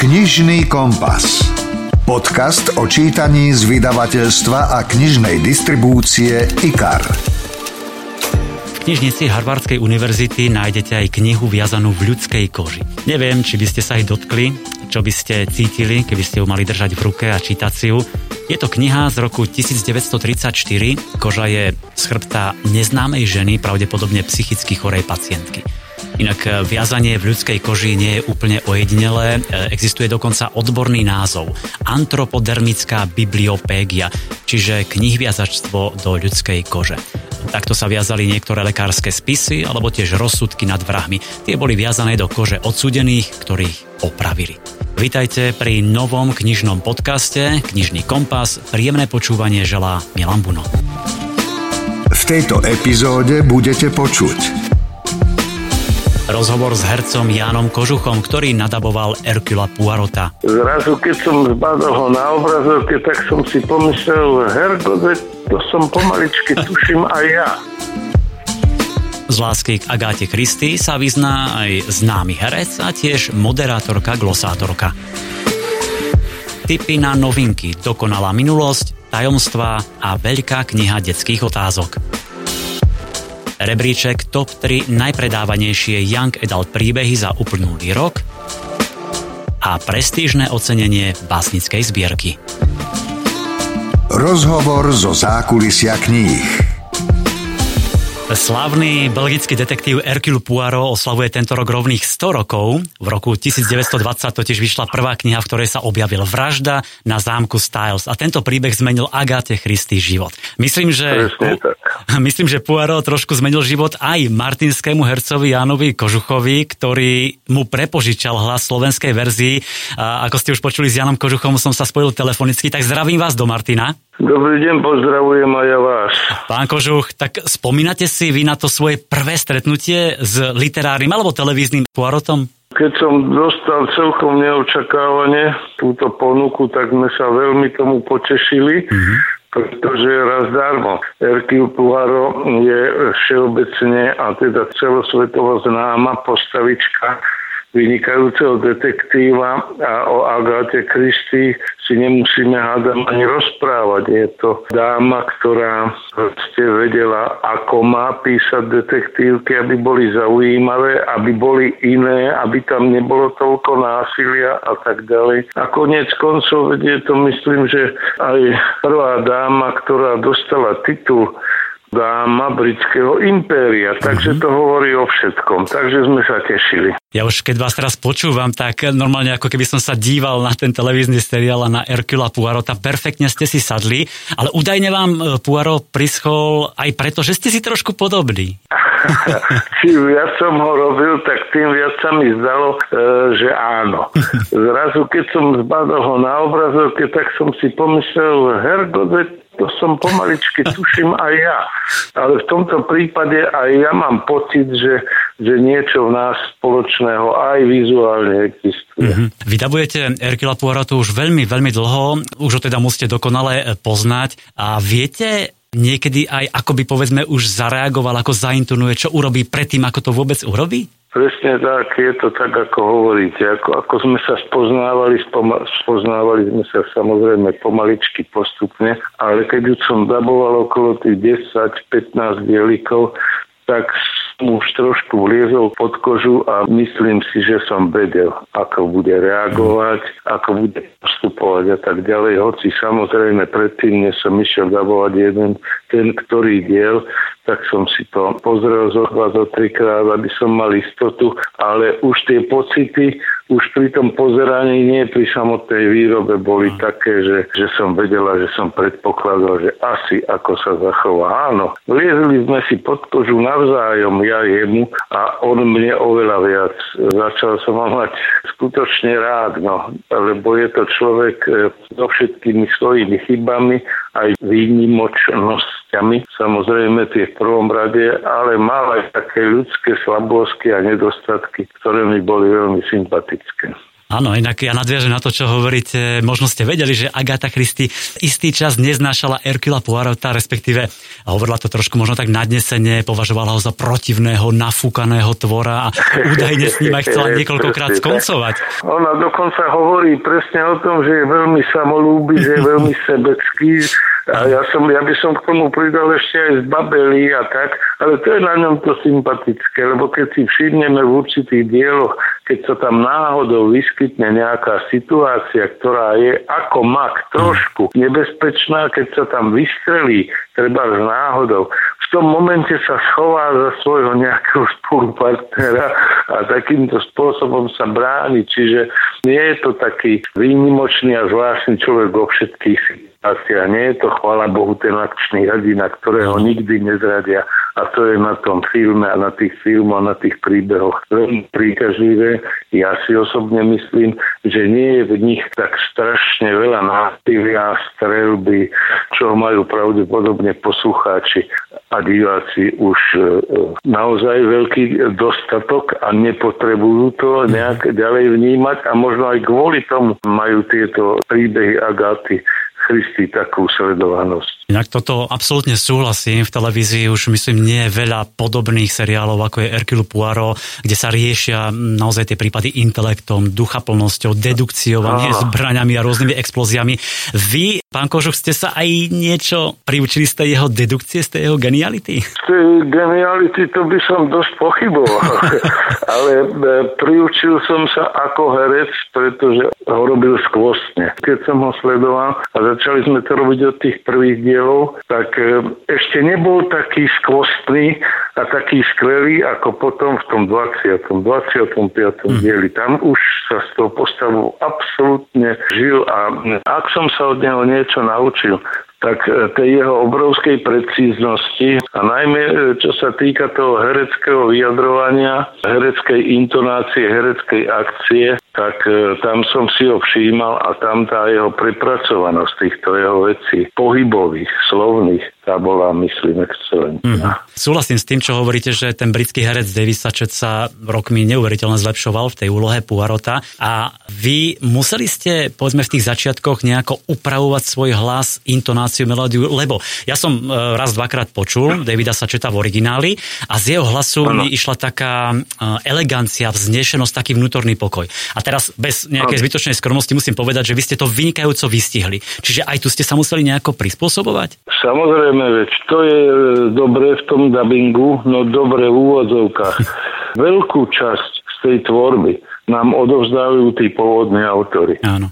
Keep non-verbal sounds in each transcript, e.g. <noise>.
Knižný kompas. Podcast o čítaní z vydavateľstva a knižnej distribúcie IKAR. V knižnici Harvardskej univerzity nájdete aj knihu viazanú v ľudskej koži. Neviem, či by ste sa aj dotkli, čo by ste cítili, keby ste ju mali držať v ruke a čítať si ju. Je to kniha z roku 1934. Koža je z chrbta neznámej ženy, pravdepodobne psychicky chorej pacientky. Inak e, viazanie v ľudskej koži nie je úplne ojedinelé, e, existuje dokonca odborný názov antropodermická bibliopégia, čiže knihviazačstvo do ľudskej kože. Takto sa viazali niektoré lekárske spisy alebo tiež rozsudky nad vrahmi. Tie boli viazané do kože odsúdených, ktorých opravili. Vítajte pri novom knižnom podcaste Knižný kompas. Príjemné počúvanie želá Milan Buno. V tejto epizóde budete počuť Rozhovor s hercom Jánom Kožuchom, ktorý nadaboval Erkula Puarota. Zrazu, keď som zbadal ho na obrazovke, tak som si pomyslel, Hergo, to som pomaličky <laughs> tuším aj ja. Z lásky k Agáte Kristy sa vyzná aj známy herec a tiež moderátorka, glosátorka. Tipy na novinky, dokonalá minulosť, tajomstvá a veľká kniha detských otázok rebríček top 3 najpredávanejšie Young Adult príbehy za uplynulý rok a prestížne ocenenie básnickej zbierky. Rozhovor zo zákulisia kníh. Slavný belgický detektív Hercule Poirot oslavuje tento rok rovných 100 rokov. V roku 1920 totiž vyšla prvá kniha, v ktorej sa objavil vražda na zámku Styles a tento príbeh zmenil Agáte Christy život. Myslím, že, myslím, že Poirot trošku zmenil život aj martinskému hercovi Jánovi Kožuchovi, ktorý mu prepožičal hlas slovenskej verzii. A ako ste už počuli s Janom Kožuchom, som sa spojil telefonicky, tak zdravím vás do Martina. Dobrý deň, pozdravujem aj ja vás. Pán Kožuch, tak spomínate si vy na to svoje prvé stretnutie s literárnym alebo televíznym Poirotom? Keď som dostal celkom neočakávane túto ponuku, tak sme sa veľmi tomu potešili. Mm-hmm pretože raz darmo. Hercule Poirot je všeobecne a teda celosvetovo známa postavička vynikajúceho detektíva a o Agáte Kristy si nemusíme hádam ani rozprávať. Je to dáma, ktorá ste vedela, ako má písať detektívky, aby boli zaujímavé, aby boli iné, aby tam nebolo toľko násilia a tak ďalej. A konec koncov je to myslím, že aj prvá dáma, ktorá dostala titul dáma britského impéria. Takže to hovorí o všetkom. Takže sme sa tešili. Ja už keď vás teraz počúvam, tak normálne ako keby som sa díval na ten televízny seriál a na Erkula Poirota. Perfektne ste si sadli, ale údajne vám e, Poirot prischol aj preto, že ste si trošku podobní. <laughs> <laughs> Čím viac som ho robil, tak tým viac sa mi zdalo, e, že áno. <laughs> Zrazu, keď som zbadal ho na obrazovke, tak som si pomyslel, Hergo, to som pomaličky tuším aj ja. Ale v tomto prípade aj ja mám pocit, že, že niečo v nás spoločného aj vizuálne existuje. Mm-hmm. Vydavujete Erkila Poirotu už veľmi, veľmi dlho, už ho teda musíte dokonale poznať a viete niekedy aj, ako by povedzme už zareagoval, ako zaintonuje, čo urobí predtým, ako to vôbec urobí? Presne tak, je to tak, ako hovoríte. Ako, ako sme sa spoznávali, spoma, spoznávali sme sa samozrejme pomaličky postupne, ale keď už som daboval okolo tých 10-15 dielikov, tak už trošku vliezol pod kožu a myslím si, že som vedel, ako bude reagovať, ako bude postupovať a tak ďalej. Hoci samozrejme predtým, než som išiel dabovať jeden, ten, ktorý diel, tak som si to pozrel zo dva, zo trikrát, aby som mal istotu, ale už tie pocity už pri tom pozeraní, nie pri samotnej výrobe, boli také, že, že som vedela, že som predpokladal, že asi ako sa zachová. Áno, liezli sme si pod kožu navzájom, ja jemu a on mne oveľa viac. Začal som ho mať skutočne rád, no, lebo je to človek e, so všetkými svojimi chybami, aj výnimočnosťami, samozrejme tie v prvom rade, ale mal aj také ľudské slabosky a nedostatky, ktoré mi boli veľmi sympatické. Áno, inak ja nadviažem na to, čo hovoríte. Možno ste vedeli, že Agatha Christie istý čas neznášala Erkila Poirota, respektíve hovorila to trošku možno tak nadnesene, považovala ho za protivného, nafúkaného tvora a údajne s ním aj chcela <laughs> niekoľkokrát skoncovať. Ona dokonca hovorí presne o tom, že je veľmi samolúby, že je veľmi sebecký, a ja, som, ja by som k tomu pridal ešte aj z Babeli a tak, ale to je na ňom to sympatické, lebo keď si všimneme v určitých dieloch, keď sa tam náhodou vyskytne nejaká situácia, ktorá je ako mak trošku nebezpečná, keď sa tam vystrelí, treba z náhodou, v tom momente sa schová za svojho nejakého spolupartnera a takýmto spôsobom sa bráni. Čiže nie je to taký výnimočný a zvláštny človek vo všetkých asi a nie je to, chvala Bohu, ten akčný hrdina, ktorého nikdy nezradia. A to je na tom filme a na tých filmoch, na tých príbehoch veľmi príťažlivé. Ja si osobne myslím, že nie je v nich tak strašne veľa násilia, strelby, čo majú pravdepodobne poslucháči a diváci už e, naozaj veľký dostatok a nepotrebujú to nejak ďalej vnímať a možno aj kvôli tomu majú tieto príbehy Agáty Christy takú sledovanosť. Inak toto absolútne súhlasím. V televízii už myslím nie je veľa podobných seriálov, ako je Hercule Poirot, kde sa riešia naozaj tie prípady intelektom, duchaplnosťou, dedukciou a nie zbraňami a rôznymi explóziami. Vy, pán Kožuch, ste sa aj niečo priučili z tej jeho dedukcie, z tej jeho geniality? Z tej geniality to by som dosť pochyboval. <laughs> Ale e, priučil som sa ako herec, pretože ho robil skvostne. Keď som ho sledoval a začali sme to robiť od tých prvých dielov, tak e, ešte nebol taký skvostný a taký skvelý ako potom v tom 20. 25. Mm. dieli. Tam už sa z toho postavu absolútne žil a ak som sa od neho niečo naučil, tak e, tej jeho obrovskej precíznosti a najmä e, čo sa týka toho hereckého vyjadrovania, hereckej intonácie, hereckej akcie, tak e, tam som si ho všímal a tam tá jeho prepracovanosť týchto jeho vecí, pohybových, slovných, tá bola, myslím, excelentná. Mm. Súhlasím s tým, čo hovoríte, že ten britský herec David Sačet sa rokmi neuveriteľne zlepšoval v tej úlohe Puarota a vy museli ste, povedzme, v tých začiatkoch nejako upravovať svoj hlas, intonáciu, melódiu, lebo ja som e, raz, dvakrát počul Davida Sačeta v origináli a z jeho hlasu ano. mi išla taká e, elegancia, vznešenosť, taký vnútorný pokoj. A teraz bez nejakej zbytočnej skromnosti musím povedať, že vy ste to vynikajúco vystihli. Čiže aj tu ste sa museli nejako prispôsobovať? Samozrejme, Samozrejme, veď to je e, dobre v tom dubbingu, no dobre v úvodzovkách. <laughs> Veľkú časť z tej tvorby nám odovzdávajú tí pôvodní autory. Áno.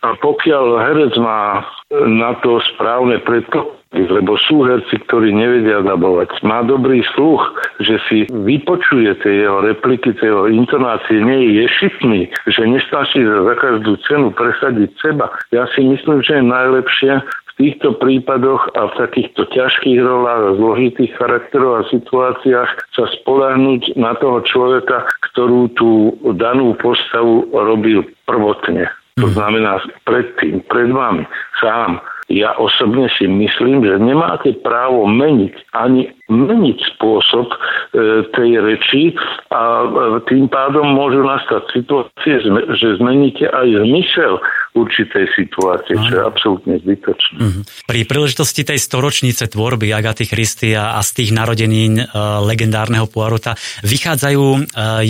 A pokiaľ herec má na to správne predpoklady, lebo sú herci, ktorí nevedia dabovať. Má dobrý sluch, že si vypočuje tie jeho repliky, tie jeho intonácie, nie je ješitný, že nestačí za každú cenu presadiť seba. Ja si myslím, že je najlepšie, týchto prípadoch a v takýchto ťažkých rolách a zložitých charakterov a situáciách sa spolahnuť na toho človeka, ktorú tú danú postavu robil prvotne. To mhm. znamená predtým, pred vami, sám. Ja osobne si myslím, že nemáte právo meniť ani meniť spôsob e, tej reči a e, tým pádom môžu nastať situácie, že zmeníte aj zmysel určitej situácie, čo je absolútne zbytočné. Mm-hmm. Pri príležitosti tej storočnice tvorby Agaty Christia a z tých narodenín e, legendárneho Poirota vychádzajú e,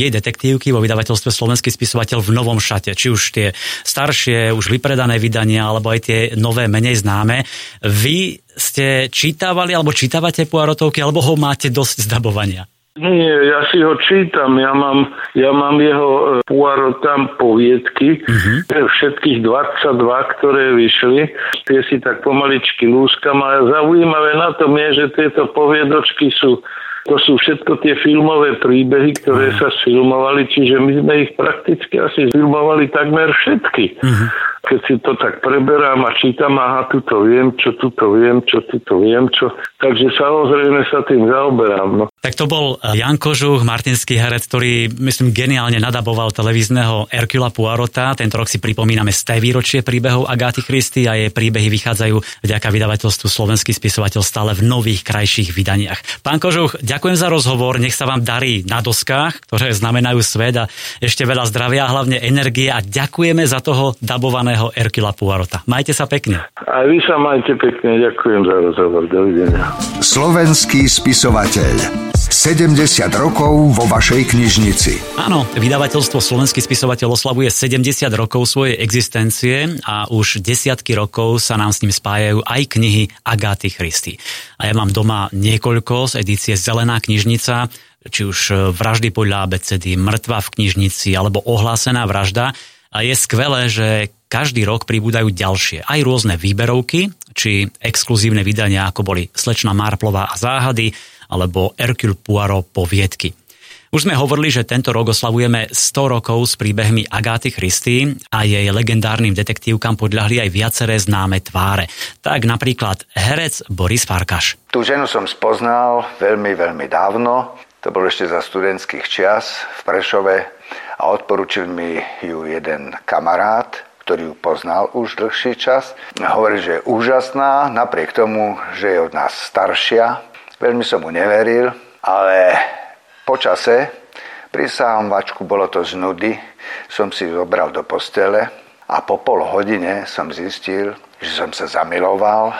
jej detektívky vo vydavateľstve Slovenský spisovateľ v novom šate. Či už tie staršie, už vypredané vydania, alebo aj tie nové, menej známe. Vy ste čítavali alebo čítavate Poirotovky, alebo ho máte dosť zdabovania? Nie, ja si ho čítam, ja mám, ja mám jeho e, Poirot tam poviedky, uh-huh. všetkých 22, ktoré vyšli, tie si tak pomaličky lúskam a zaujímavé na tom je, že tieto poviedočky sú to sú všetko tie filmové príbehy, ktoré sa sfilmovali, čiže my sme ich prakticky asi filmovali takmer všetky. Uh-huh. Keď si to tak preberám a čítam, aha, tuto viem, čo tuto viem, čo tuto viem, čo. Takže samozrejme sa tým zaoberám. No. Tak to bol eh, Jan Kožuch, martinský herec, ktorý, myslím, geniálne nadaboval televízneho Erkula Poirota. Tento rok si pripomíname z té výročie príbehov Agáty Christy a jej príbehy vychádzajú vďaka vydavateľstvu Slovenský spisovateľ stále v nových, krajších vydaniach. Pán Kožuch, ďakujem za rozhovor, nech sa vám darí na doskách, ktoré znamenajú svet a ešte veľa zdravia a hlavne energie a ďakujeme za toho dabovaného Erkila Poirota. Majte sa pekne. A vy sa majte pekne, ďakujem za rozhovor. Dovidenia. Slovenský spisovateľ. 70 rokov vo vašej knižnici. Áno, vydavateľstvo Slovenský spisovateľ oslavuje 70 rokov svojej existencie a už desiatky rokov sa nám s ním spájajú aj knihy Agáty Christy. A ja mám doma niekoľko z edície Zelená knižnica, či už Vraždy podľa ABCD, Mŕtva v knižnici alebo Ohlásená vražda. A je skvelé, že každý rok pribúdajú ďalšie, aj rôzne výberovky, či exkluzívne vydania, ako boli Slečna Marplová a záhady, alebo Hercule Poirot poviedky. Už sme hovorili, že tento rok oslavujeme 100 rokov s príbehmi Agáty Christy a jej legendárnym detektívkam podľahli aj viaceré známe tváre. Tak napríklad herec Boris Farkaš. Tú ženu som spoznal veľmi, veľmi dávno. To bolo ešte za studentských čias v Prešove a odporučil mi ju jeden kamarát, ktorý ju poznal už dlhší čas. Hovorí, že je úžasná, napriek tomu, že je od nás staršia, Veľmi som mu neveril, ale počase, prisahám vačku, bolo to z nudy, som si zobral do postele a po pol hodine som zistil, že som sa zamiloval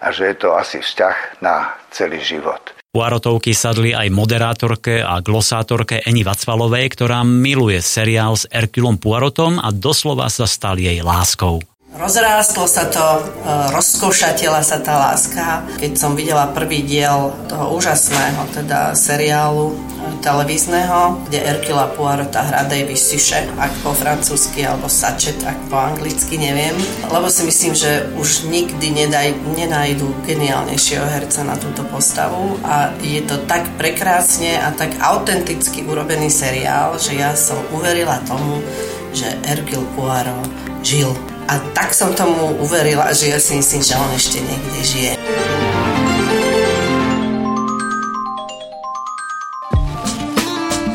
a že je to asi vzťah na celý život. Poirotovky sadli aj moderátorke a glosátorke Eni Vacvalovej, ktorá miluje seriál s Erkulom Poirotom a doslova sa stal jej láskou. Rozrástlo sa to, e, rozkošatila sa tá láska. Keď som videla prvý diel toho úžasného teda seriálu e, televízneho, kde Erkila Poirot hrá David Siše, ak po francúzsky, alebo Sachet, ak po anglicky, neviem. Lebo si myslím, že už nikdy nedaj, nenajdu geniálnejšieho herca na túto postavu a je to tak prekrásne a tak autenticky urobený seriál, že ja som uverila tomu, že Erkil Poirot žil a tak som tomu uverila, že ja si myslím, že on ešte niekde žije.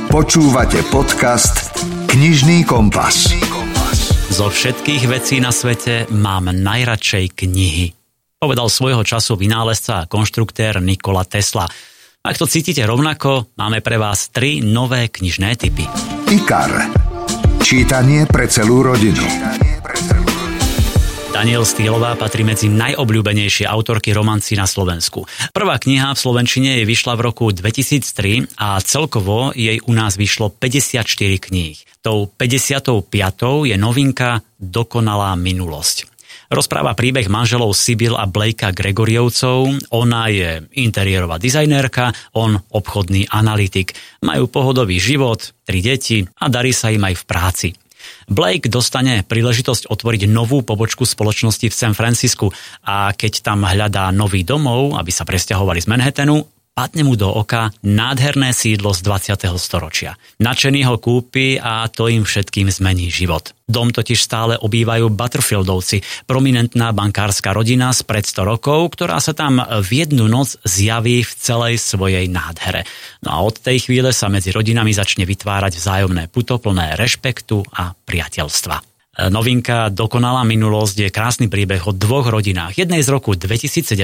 Počúvate podcast Knižný kompas. Zo všetkých vecí na svete mám najradšej knihy. Povedal svojho času vynálezca a konštruktér Nikola Tesla. Ak to cítite rovnako, máme pre vás tri nové knižné typy. IKAR. Čítanie pre celú rodinu. Daniel Stýlová patrí medzi najobľúbenejšie autorky romancí na Slovensku. Prvá kniha v Slovenčine jej vyšla v roku 2003 a celkovo jej u nás vyšlo 54 kníh. Tou 55. je novinka Dokonalá minulosť. Rozpráva príbeh manželov Sibyl a Blakea Gregoriovcov. Ona je interiérová dizajnérka, on obchodný analytik. Majú pohodový život, tri deti a darí sa im aj v práci. Blake dostane príležitosť otvoriť novú pobočku spoločnosti v San Francisku. A keď tam hľadá nový domov, aby sa presťahovali z Manhattanu, padne mu do oka nádherné sídlo z 20. storočia. Načený ho kúpi a to im všetkým zmení život. Dom totiž stále obývajú Butterfieldovci, prominentná bankárska rodina z pred 100 rokov, ktorá sa tam v jednu noc zjaví v celej svojej nádhere. No a od tej chvíle sa medzi rodinami začne vytvárať vzájomné putoplné rešpektu a priateľstva. Novinka Dokonalá minulosť je krásny príbeh o dvoch rodinách. Jednej z roku 2017,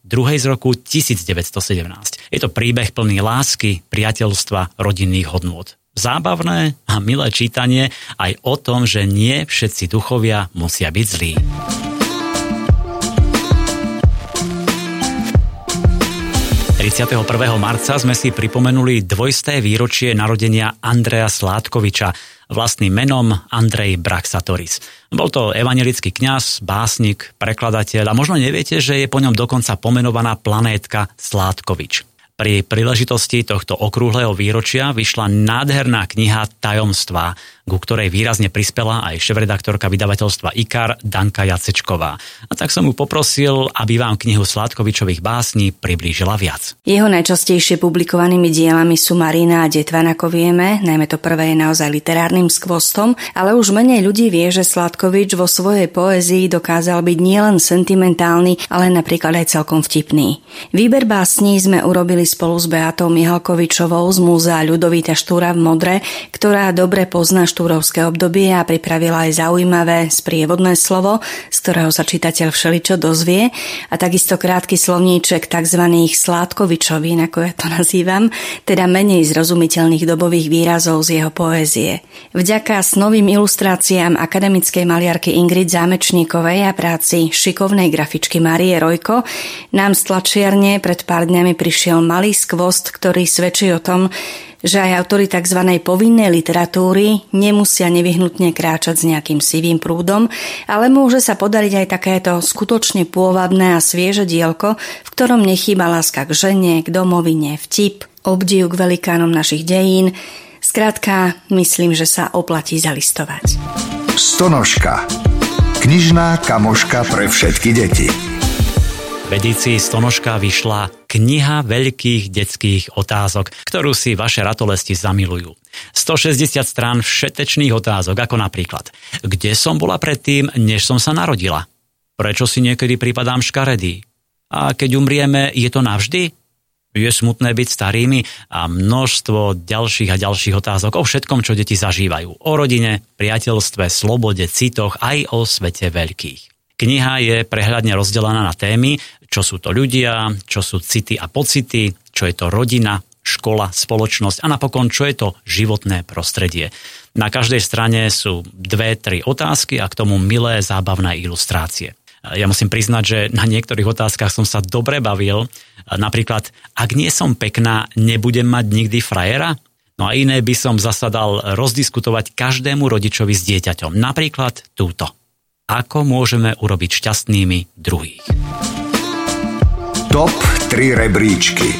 druhej z roku 1917. Je to príbeh plný lásky, priateľstva, rodinných hodnôt. Zábavné a milé čítanie aj o tom, že nie všetci duchovia musia byť zlí. 31. marca sme si pripomenuli dvojsté výročie narodenia Andreja Sládkoviča, vlastným menom Andrej Braxatoris. Bol to evangelický kňaz, básnik, prekladateľ a možno neviete, že je po ňom dokonca pomenovaná planétka Sládkovič. Pri príležitosti tohto okrúhleho výročia vyšla nádherná kniha Tajomstva, ku ktorej výrazne prispela aj šéf-redaktorka vydavateľstva IKAR Danka Jacečková. A tak som mu poprosil, aby vám knihu Sládkovičových básní priblížila viac. Jeho najčastejšie publikovanými dielami sú Marina a Detvan, ako vieme, najmä to prvé je naozaj literárnym skvostom, ale už menej ľudí vie, že Sládkovič vo svojej poézii dokázal byť nielen sentimentálny, ale napríklad aj celkom vtipný. Výber básní sme urobili spolu s Beatou Mihalkovičovou z Múzea Ľudovita Štúra v Modre, ktorá dobre pozná štúrovské obdobie a pripravila aj zaujímavé sprievodné slovo, z ktorého sa čitateľ všeličo dozvie a takisto krátky slovníček tzv. sládkovičovín, ako ja to nazývam, teda menej zrozumiteľných dobových výrazov z jeho poézie. Vďaka novým ilustráciám akademickej maliarky Ingrid Zámečníkovej a práci šikovnej grafičky Marie Rojko nám z tlačiarne pred pár dňami prišiel malý skvost, ktorý svedčí o tom, že aj autory tzv. povinnej literatúry nemusia nevyhnutne kráčať s nejakým sivým prúdom, ale môže sa podariť aj takéto skutočne pôvabné a svieže dielko, v ktorom nechýba láska k žene, k domovine, vtip, obdiv k velikánom našich dejín. Skrátka, myslím, že sa oplatí zalistovať. Stonožka. Knižná kamoška pre všetky deti. V edícii Stonožka vyšla kniha veľkých detských otázok, ktorú si vaše ratolesti zamilujú. 160 strán všetečných otázok, ako napríklad Kde som bola predtým, než som sa narodila? Prečo si niekedy pripadám škaredý? A keď umrieme, je to navždy? Je smutné byť starými a množstvo ďalších a ďalších otázok o všetkom, čo deti zažívajú. O rodine, priateľstve, slobode, citoch, aj o svete veľkých. Kniha je prehľadne rozdelená na témy, čo sú to ľudia, čo sú city a pocity, čo je to rodina, škola, spoločnosť a napokon, čo je to životné prostredie. Na každej strane sú dve, tri otázky a k tomu milé zábavné ilustrácie. Ja musím priznať, že na niektorých otázkach som sa dobre bavil. Napríklad, ak nie som pekná, nebudem mať nikdy frajera? No a iné by som zasadal rozdiskutovať každému rodičovi s dieťaťom. Napríklad túto ako môžeme urobiť šťastnými druhých. Top 3 rebríčky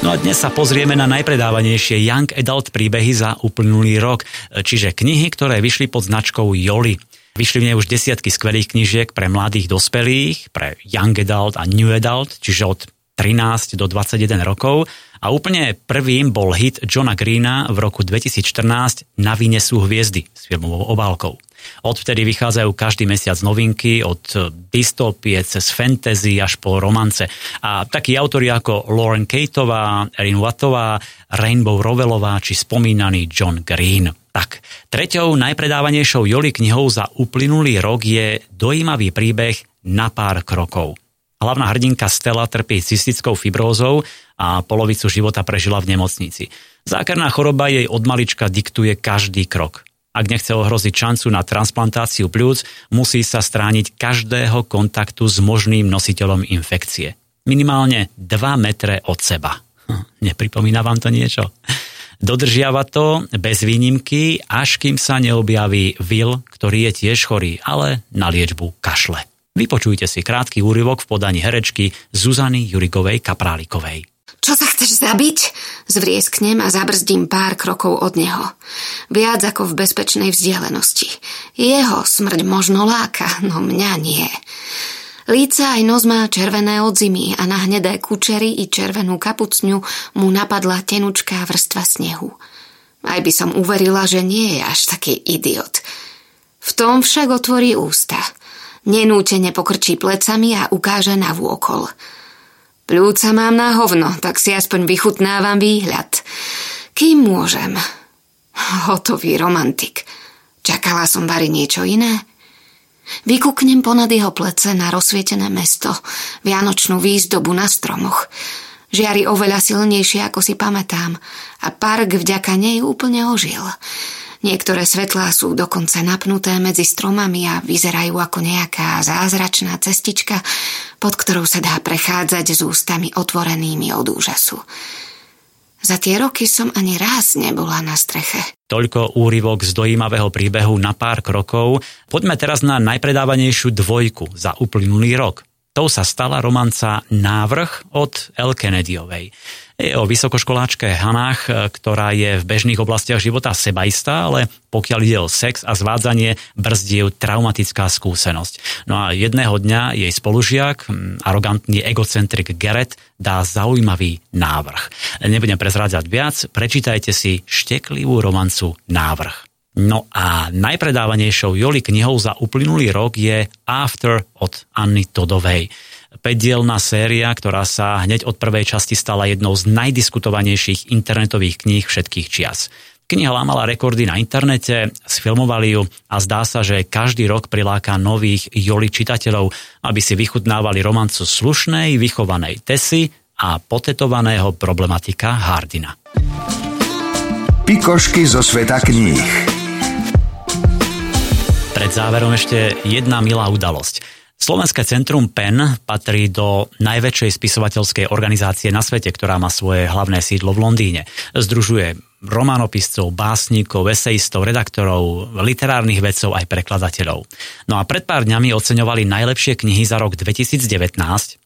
No a dnes sa pozrieme na najpredávanejšie Young Adult príbehy za uplynulý rok, čiže knihy, ktoré vyšli pod značkou Joli. Vyšli v nej už desiatky skvelých knižiek pre mladých dospelých, pre Young Adult a New Adult, čiže od 13 do 21 rokov a úplne prvým bol hit Johna Greena v roku 2014 Na vine sú hviezdy s filmovou obálkou. Odvtedy vychádzajú každý mesiac novinky od dystopie cez fantasy až po romance. A takí autori ako Lauren Kateová, Erin Wattová, Rainbow Rovelová či spomínaný John Green. Tak, treťou najpredávanejšou Joli knihou za uplynulý rok je dojímavý príbeh na pár krokov. Hlavná hrdinka Stella trpí cystickou fibrózou a polovicu života prežila v nemocnici. Zákerná choroba jej od malička diktuje každý krok. Ak nechce ohroziť šancu na transplantáciu pľúc, musí sa strániť každého kontaktu s možným nositeľom infekcie. Minimálne 2 metre od seba. Hm, nepripomína vám to niečo? Dodržiava to bez výnimky, až kým sa neobjaví Will, ktorý je tiež chorý, ale na liečbu kašle. Vypočujte si krátky úryvok v podaní herečky Zuzany Jurikovej Kaprálikovej. Čo sa chceš zabiť? Zvriesknem a zabrzdím pár krokov od neho. Viac ako v bezpečnej vzdialenosti. Jeho smrť možno láka, no mňa nie. Líca aj nos má červené od zimy a na hnedé kučery i červenú kapucňu mu napadla tenučká vrstva snehu. Aj by som uverila, že nie je až taký idiot. V tom však otvorí ústa – Nenútene pokrčí plecami a ukáže na vôkol. Pľúca mám na hovno, tak si aspoň vychutnávam výhľad. Kým môžem? Hotový romantik. Čakala som bari niečo iné? Vykúknem ponad jeho plece na rozsvietené mesto, vianočnú výzdobu na stromoch. Žiari oveľa silnejšie, ako si pamätám, a park vďaka nej úplne ožil. Niektoré svetlá sú dokonca napnuté medzi stromami a vyzerajú ako nejaká zázračná cestička, pod ktorou sa dá prechádzať s ústami otvorenými od úžasu. Za tie roky som ani raz nebola na streche. Toľko úryvok z dojímavého príbehu na pár krokov. Poďme teraz na najpredávanejšiu dvojku za uplynulý rok. Tou sa stala romanca Návrh od El Kennedyovej. Je o vysokoškoláčke Hanách, ktorá je v bežných oblastiach života sebaistá, ale pokiaľ ide o sex a zvádzanie, brzdí ju traumatická skúsenosť. No a jedného dňa jej spolužiak, arogantný egocentrik Gerrit, dá zaujímavý návrh. Nebudem prezrádzať viac, prečítajte si šteklivú romancu Návrh. No a najpredávanejšou Joli knihou za uplynulý rok je After od Anny Todovej. Päťdielná séria, ktorá sa hneď od prvej časti stala jednou z najdiskutovanejších internetových kníh všetkých čias. Kniha lámala rekordy na internete, sfilmovali ju a zdá sa, že každý rok priláka nových joli čitateľov, aby si vychutnávali romancu slušnej, vychovanej Tesy a potetovaného problematika Hardina. Pikošky zo sveta kníh. Pred záverom ešte jedna milá udalosť. Slovenské centrum PEN patrí do najväčšej spisovateľskej organizácie na svete, ktorá má svoje hlavné sídlo v Londýne. Združuje románopiscov, básnikov, esejistov, redaktorov, literárnych vedcov aj prekladateľov. No a pred pár dňami oceňovali najlepšie knihy za rok 2019.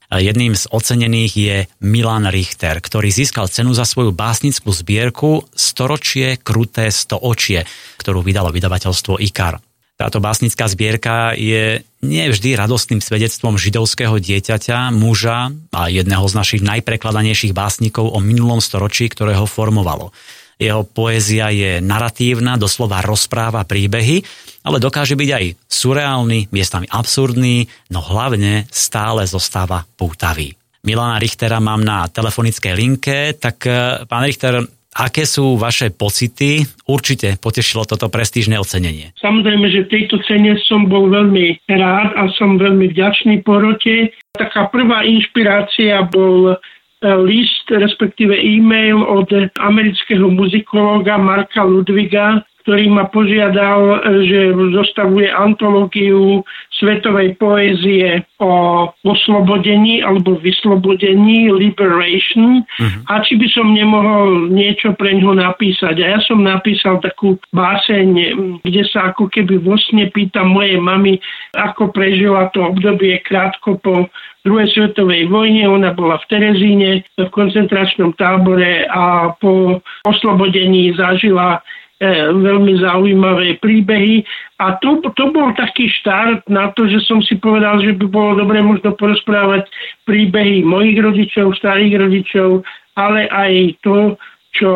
Jedným z ocenených je Milan Richter, ktorý získal cenu za svoju básnickú zbierku Storočie kruté stoočie, ktorú vydalo vydavateľstvo IKAR. Táto básnická zbierka je nie vždy radostným svedectvom židovského dieťaťa, muža a jedného z našich najprekladanejších básnikov o minulom storočí, ktoré ho formovalo. Jeho poézia je naratívna, doslova rozpráva príbehy, ale dokáže byť aj surreálny, miestami absurdný, no hlavne stále zostáva pútavý. Milana Richtera mám na telefonickej linke, tak eh, pán Richter, Aké sú vaše pocity? Určite potešilo toto prestížne ocenenie. Samozrejme, že v tejto cene som bol veľmi rád a som veľmi vďačný porote. Taká prvá inšpirácia bol E, list, respektíve e-mail od amerického muzikológa Marka Ludviga, ktorý ma požiadal, že zostavuje antológiu svetovej poézie o oslobodení alebo vyslobodení, liberation, uh-huh. a či by som nemohol niečo pre ňo napísať. A ja som napísal takú báseň, kde sa ako keby vo sne pýtam mojej mamy, ako prežila to obdobie krátko po druhej svetovej vojne. Ona bola v Terezíne v koncentračnom tábore a po oslobodení zažila e, veľmi zaujímavé príbehy. A to, to bol taký štart na to, že som si povedal, že by bolo dobre možno porozprávať príbehy mojich rodičov, starých rodičov, ale aj to, čo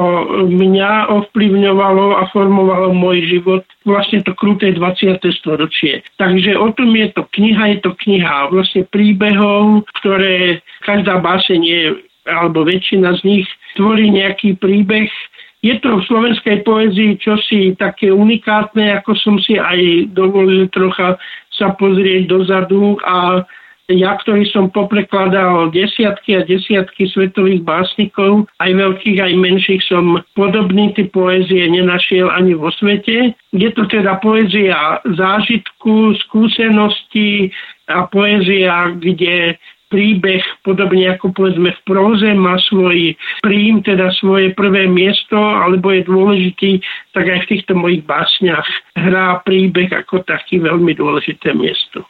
mňa ovplyvňovalo a formovalo môj život, vlastne to kruté 20. storočie. Takže o tom je to kniha, je to kniha vlastne príbehov, ktoré každá báseň alebo väčšina z nich tvorí nejaký príbeh, je to v slovenskej poezii čosi také unikátne, ako som si aj dovolil trocha sa pozrieť dozadu a ja, ktorý som poprekladal desiatky a desiatky svetových básnikov, aj veľkých, aj menších, som podobný typ poézie nenašiel ani vo svete. Je to teda poézia zážitku, skúsenosti a poézia, kde príbeh, podobne ako povedzme v próze, má svoj príjm, teda svoje prvé miesto, alebo je dôležitý, tak aj v týchto mojich básniach hrá príbeh ako taký veľmi dôležité miesto.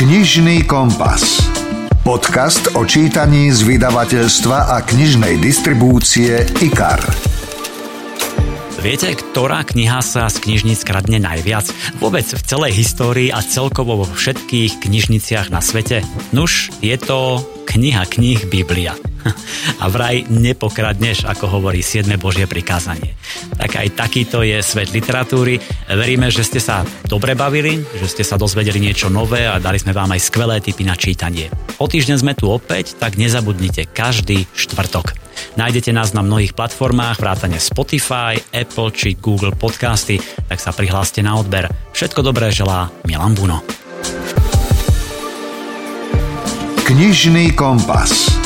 Knižný kompas. Podcast o čítaní z vydavateľstva a knižnej distribúcie IKAR. Viete, ktorá kniha sa z knižníc kradne najviac? Vôbec v celej histórii a celkovo vo všetkých knižniciach na svete? Nuž, je to kniha kníh Biblia. <laughs> A vraj nepokradneš, ako hovorí 7. Božie prikázanie. Tak aj takýto je svet literatúry. Veríme, že ste sa dobre bavili, že ste sa dozvedeli niečo nové a dali sme vám aj skvelé tipy na čítanie. O týždeň sme tu opäť, tak nezabudnite každý štvrtok. Nájdete nás na mnohých platformách, vrátane Spotify, Apple či Google Podcasty, tak sa prihláste na odber. Všetko dobré želá Milan Buno. Knižný kompas.